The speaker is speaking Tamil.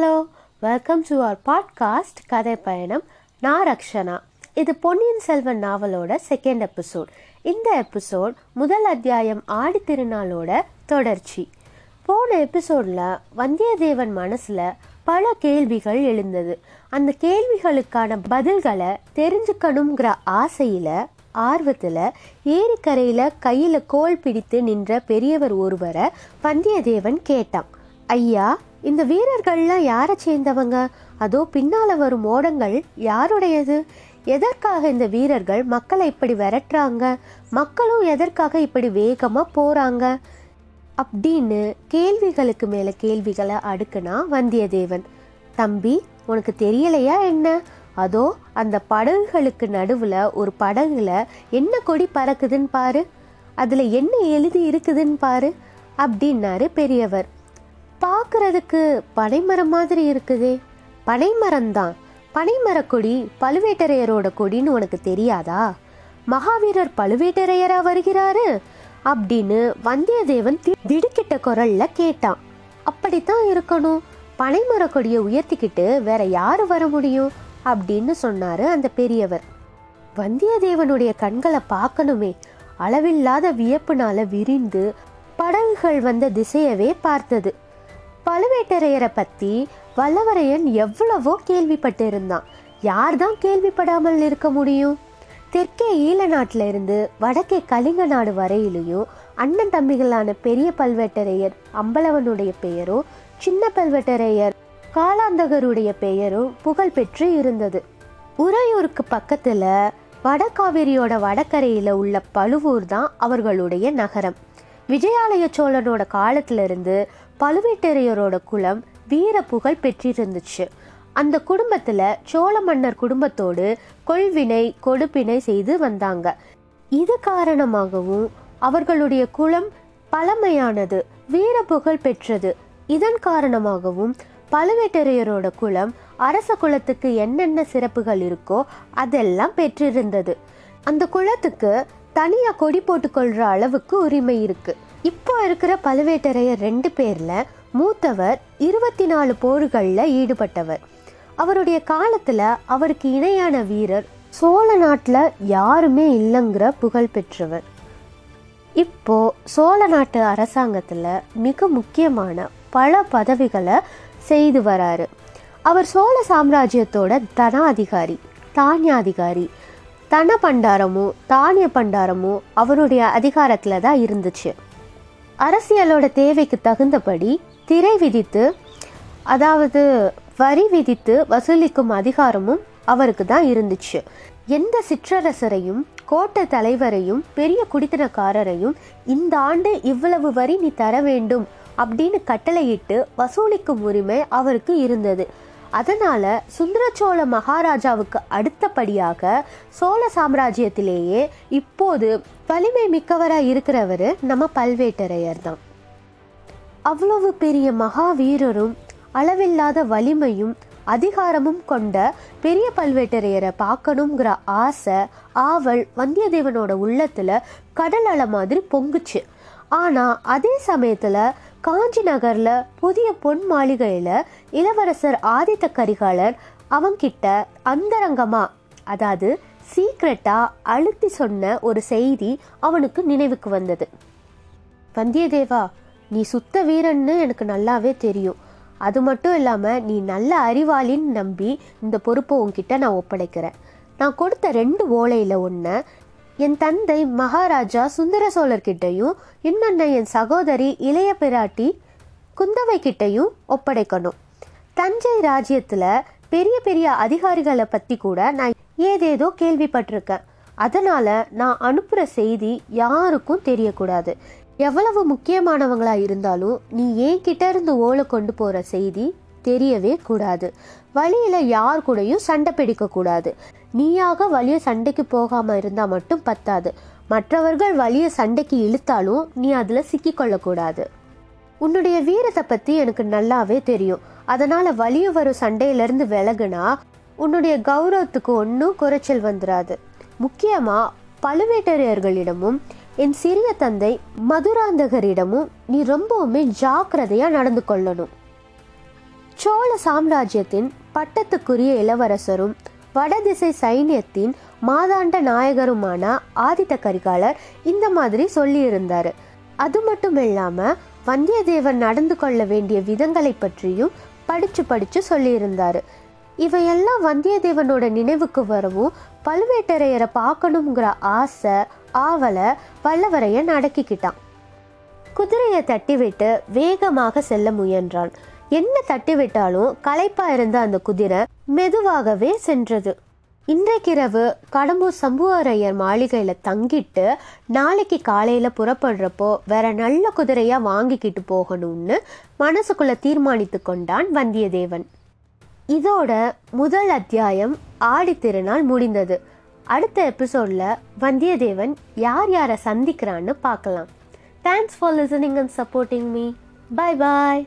Hello welcome to our podcast கதை பயணம் நான் ரக்ஷனா. இது பொன்னியின் செல்வன் நாவலோட செகண்ட் எபிசோட் இந்த எபிசோட் முதல் அத்தியாயம் ஆடி திருநாளோட தொடர்ச்சி. போன எபிசோடில் வந்தியத்தேவன் மனசில் பல கேள்விகள் எழுந்தது. அந்த கேள்விகளுக்கான பதில்களை தெரிஞ்சுக்கணுங்கிற ஆசையில் ஆர்வத்தில் ஏரிக்கரையில் கையில் கோல் பிடித்து நின்ற பெரியவர் ஒருவரை வந்தியத்தேவன் கேட்டான். ஐயா இந்த வீரர்கள்லாம் யாரை சேர்ந்தவங்க? அதோ பின்னால வரும் ஓடங்கள் யாருடையது? எதற்காக இந்த வீரர்கள் மக்களை இப்படி விரட்டுறாங்க? மக்களும் எதற்காக இப்படி வேகமா போறாங்க? அப்படின்னு கேள்விகளுக்கு மேல கேள்விகளை அடுக்குனா வந்தியத்தேவன். தம்பி உனக்கு தெரியலையா என்ன? அதோ அந்த படகுகளுக்கு நடுவுல ஒரு படகுல என்ன கொடி பறக்குதுன்னு பாரு. அதுல என்ன எழுதி இருக்குதுன்னு பாரு அப்படின்னாரு பெரியவர். பார்க்கறதுக்கு பனைமரம் மாதிரி இருக்குதே. பனைமரம்தான். பனைமரக்கொடி பழுவேட்டரையரோட கொடின்னு உனக்கு தெரியாதா? மகாவீரர் பழுவேட்டரையரா வருகிறாரு? அப்படின்னு வந்தியத்தேவன் தி- திடுக்கிட்ட குரல்ல கேட்டான். அப்படித்தான் இருக்கணும். பனைமரக்கொடியை உயர்த்திக்கிட்டு வேற யாரு வர முடியும்? அப்படின்னு சொன்னாரு அந்த பெரியவர். வந்தியத்தேவனுடைய கண்களை பார்க்கணுமே. அளவில்லாத வியப்புனால விரிந்து படகுகள் வந்த திசையவே பார்த்தது. பழுவேட்டரையரை பற்றி வல்லவரையன் எவ்வளவோ கேள்விப்பட்டிருந்தான். யார்தான் கேள்விப்படாமல் இருக்க முடியும்? தெற்கே ஈழ நாட்டில் இருந்து வடக்கே கலிங்க நாடு வரையிலையும் அண்ணன் தம்பிகளான பெரிய பல்வேட்டரையர் அம்பலவனுடைய பெயரும் சின்ன பல்வேட்டரையர் காலாந்தகருடைய பெயரும் புகழ் பெற்று இருந்தது. உறையூருக்கு பக்கத்தில் வடகாவேரியோட வடகரையில் உள்ள பழுவூர் தான் அவர்களுடைய நகரம். விஜயாலய சோழனோட காலத்திலிருந்து பழுவேட்டரையரோட குலம் வீர புகழ் பெற்றிருந்துச்சு. அந்த குடும்பத்தில் சோழ மன்னர் குடும்பத்தோடு கொள்வினை கொடுப்பினை செய்து வந்தாங்க. இது காரணமாகவும் அவர்களுடைய குலம் பழமையானது வீர புகழ் பெற்றது. இதன் காரணமாகவும் பழுவேட்டரையரோட குலம் அரச குலத்துக்கு என்னென்ன சிறப்புகள் இருக்கோ அதெல்லாம் பெற்றிருந்தது. அந்த குலத்துக்கு தனியாக கொடி போட்டுக்கொள்கிற அளவுக்கு உரிமை இருக்குது இப்போ இருக்கிற பழுவேட்டரையர் ரெண்டு பேரில் மூத்தவர் இருபத்தி நாலு போர்களில் ஈடுபட்டவர். அவருடைய காலத்தில் அவருக்கு இணையான வீரர் சோழ நாட்டில் யாருமே இல்லைங்கிற புகழ் பெற்றவர். இப்போ சோழ நாட்டு அரசாங்கத்தில் மிக முக்கியமான பல பதவிகளை செய்து வராரு. அவர் சோழ சாம்ராஜ்யத்தோட தனாதிகாரி தானியாதிகாரி தன பண்டாரமும் தானிய பண்டாரமும் அவருடைய அதிகாரத்தில் தான் இருந்துச்சு. அரசியலோட தேவைக்கு தகுந்தபடி திரை விதித்து அதாவது வரி விதித்து வசூலிக்கும் அதிகாரமும் அவருக்கு தான் இருந்துச்சு. எந்த சிற்றரசரையும் கோட்டை தலைவரையும் பெரிய குடித்தனக்காரரையும் இந்த ஆண்டு இவ்வளவு வரி நீ தர வேண்டும் அப்படின்னு கட்டளையிட்டு வசூலிக்கும் உரிமை அவருக்கு இருந்தது. அதனால் சுந்தரச்சோழ மகாராஜாவுக்கு அடுத்தபடியாக சோழ சாம்ராஜ்யத்திலேயே இப்போது வலிமை மிக்கவராக இருக்கிறவர் நம்ம பல்வேட்டரையர் தான். அவ்வளவு பெரிய மகாவீரரும் அளவில்லாத வலிமையும் அதிகாரமும் கொண்ட பெரிய பல்வேட்டரையரை பார்க்கணுங்கிற ஆசை ஆவல் வந்தியத்தேவனோட உள்ளத்தில் கடல் அலை மாதிரி பொங்குச்சு. ஆனால் அதே சமயத்தில் காஞ்சி நகர்ல புதிய பொன் மாளிகையில இளவரசர் ஆதித்த கரிகாலர் அவங்கிட்ட அந்தரங்கமா அதாவது சீக்ரெட்டா அழுத்தி சொன்ன ஒரு செய்தி அவனுக்கு நினைவுக்கு வந்தது. வந்தியத்தேவா நீ சுத்த வீரன்னு எனக்கு நல்லாவே தெரியும். அது மட்டும் இல்லாமல் நீ நல்ல அறிவாளின்னு நம்பி இந்த பொறுப்பை உன்கிட்ட நான் ஒப்படைக்கிறேன். நான் கொடுத்த ரெண்டு ஓலையில் ஒன்று என் தந்தை மகாராஜா சுந்தர சோழர்கிட்டையும் இன்னொன்று என் சகோதரி இளைய பிராட்டி குந்தவை கிட்டையும் ஒப்படைக்கணும். தஞ்சை ராஜ்யத்தில் பெரிய பெரிய அதிகாரிகளை பற்றி கூட நான் ஏதேதோ கேள்விப்பட்டிருக்கேன். அதனால் நான் அனுப்புகிற செய்தி யாருக்கும் தெரியக்கூடாது. எவ்வளவு முக்கியமானவங்களாக இருந்தாலும் நீ ஏன் கிட்ட இருந்து ஓலை கொண்டு போகிற செய்தி தெரியவே கூடாது. வழியில் யார் கூடயும் சண்டை பிடிக்கக்கூடாது. நீயாக வலிய சண்டைக்கு போகாமல் இருந்தால் மட்டும் பத்தாது. மற்றவர்கள் வலிய சண்டைக்கு இழுத்தாலும் நீ அதில் சிக்கிக்கொள்ளக்கூடாது. உன்னுடைய வீரத்தை பற்றி எனக்கு நல்லாவே தெரியும். அதனால் வலிய வரும் சண்டையிலேருந்து விலகுனா உன்னுடைய கௌரவத்துக்கு ஒன்றும் குறைச்சல் வந்துடாது முக்கியமாக பழுவேட்டரையர்களிடமும் என் சிறிய தந்தை மதுராந்தகரிடமும் நீ ரொம்பவுமே ஜாக்கிரதையாக நடந்து கொள்ளணும். சோழ சாம்ராஜ்யத்தின் பட்டத்துக்குரிய இளவரசரும் வடதிசை சைன்யத்தின் மாதாண்ட நாயகருமான ஆதித்த கரிகாலர் இந்த மாதிரி சொல்லியிருந்தாரு. அது மட்டும் இல்லாமல் வந்தியத்தேவன் நடந்து கொள்ள வேண்டிய விதங்களை பற்றியும் படிச்சு படிச்சு சொல்லியிருந்தாரு. இவையெல்லாம் வந்தியத்தேவனோட நினைவுக்கு வரவும் பழுவேட்டரையரை பார்க்கணுங்கிற ஆசை ஆவலை வல்லவரையன் அடக்கிக்கிட்டான். குதிரையை தட்டிவிட்டு வேகமாக செல்ல முயன்றான். என்ன தட்டிவிட்டாலும் களைப்பா இருந்த அந்த குதிரை மெதுவாகவே சென்றது. இன்றைக்கிரவு கடம்பூர் சம்புவரையர் மாளிகையில தங்கிட்டு நாளைக்கு காலையில புறப்படுறப்போ வேற நல்ல குதிரையா வாங்கிக்கிட்டு போகணும்னு மனசுக்குள்ள தீர்மானித்து கொண்டான் வந்தியத்தேவன். இதோட முதல் அத்தியாயம் ஆடி திருநாள் முடிந்தது. அடுத்த எபிசோட்ல வந்தியத்தேவன் யார் யாரை சந்திக்கிறான்னு பார்க்கலாம். Thanks for listening and supporting me bye bye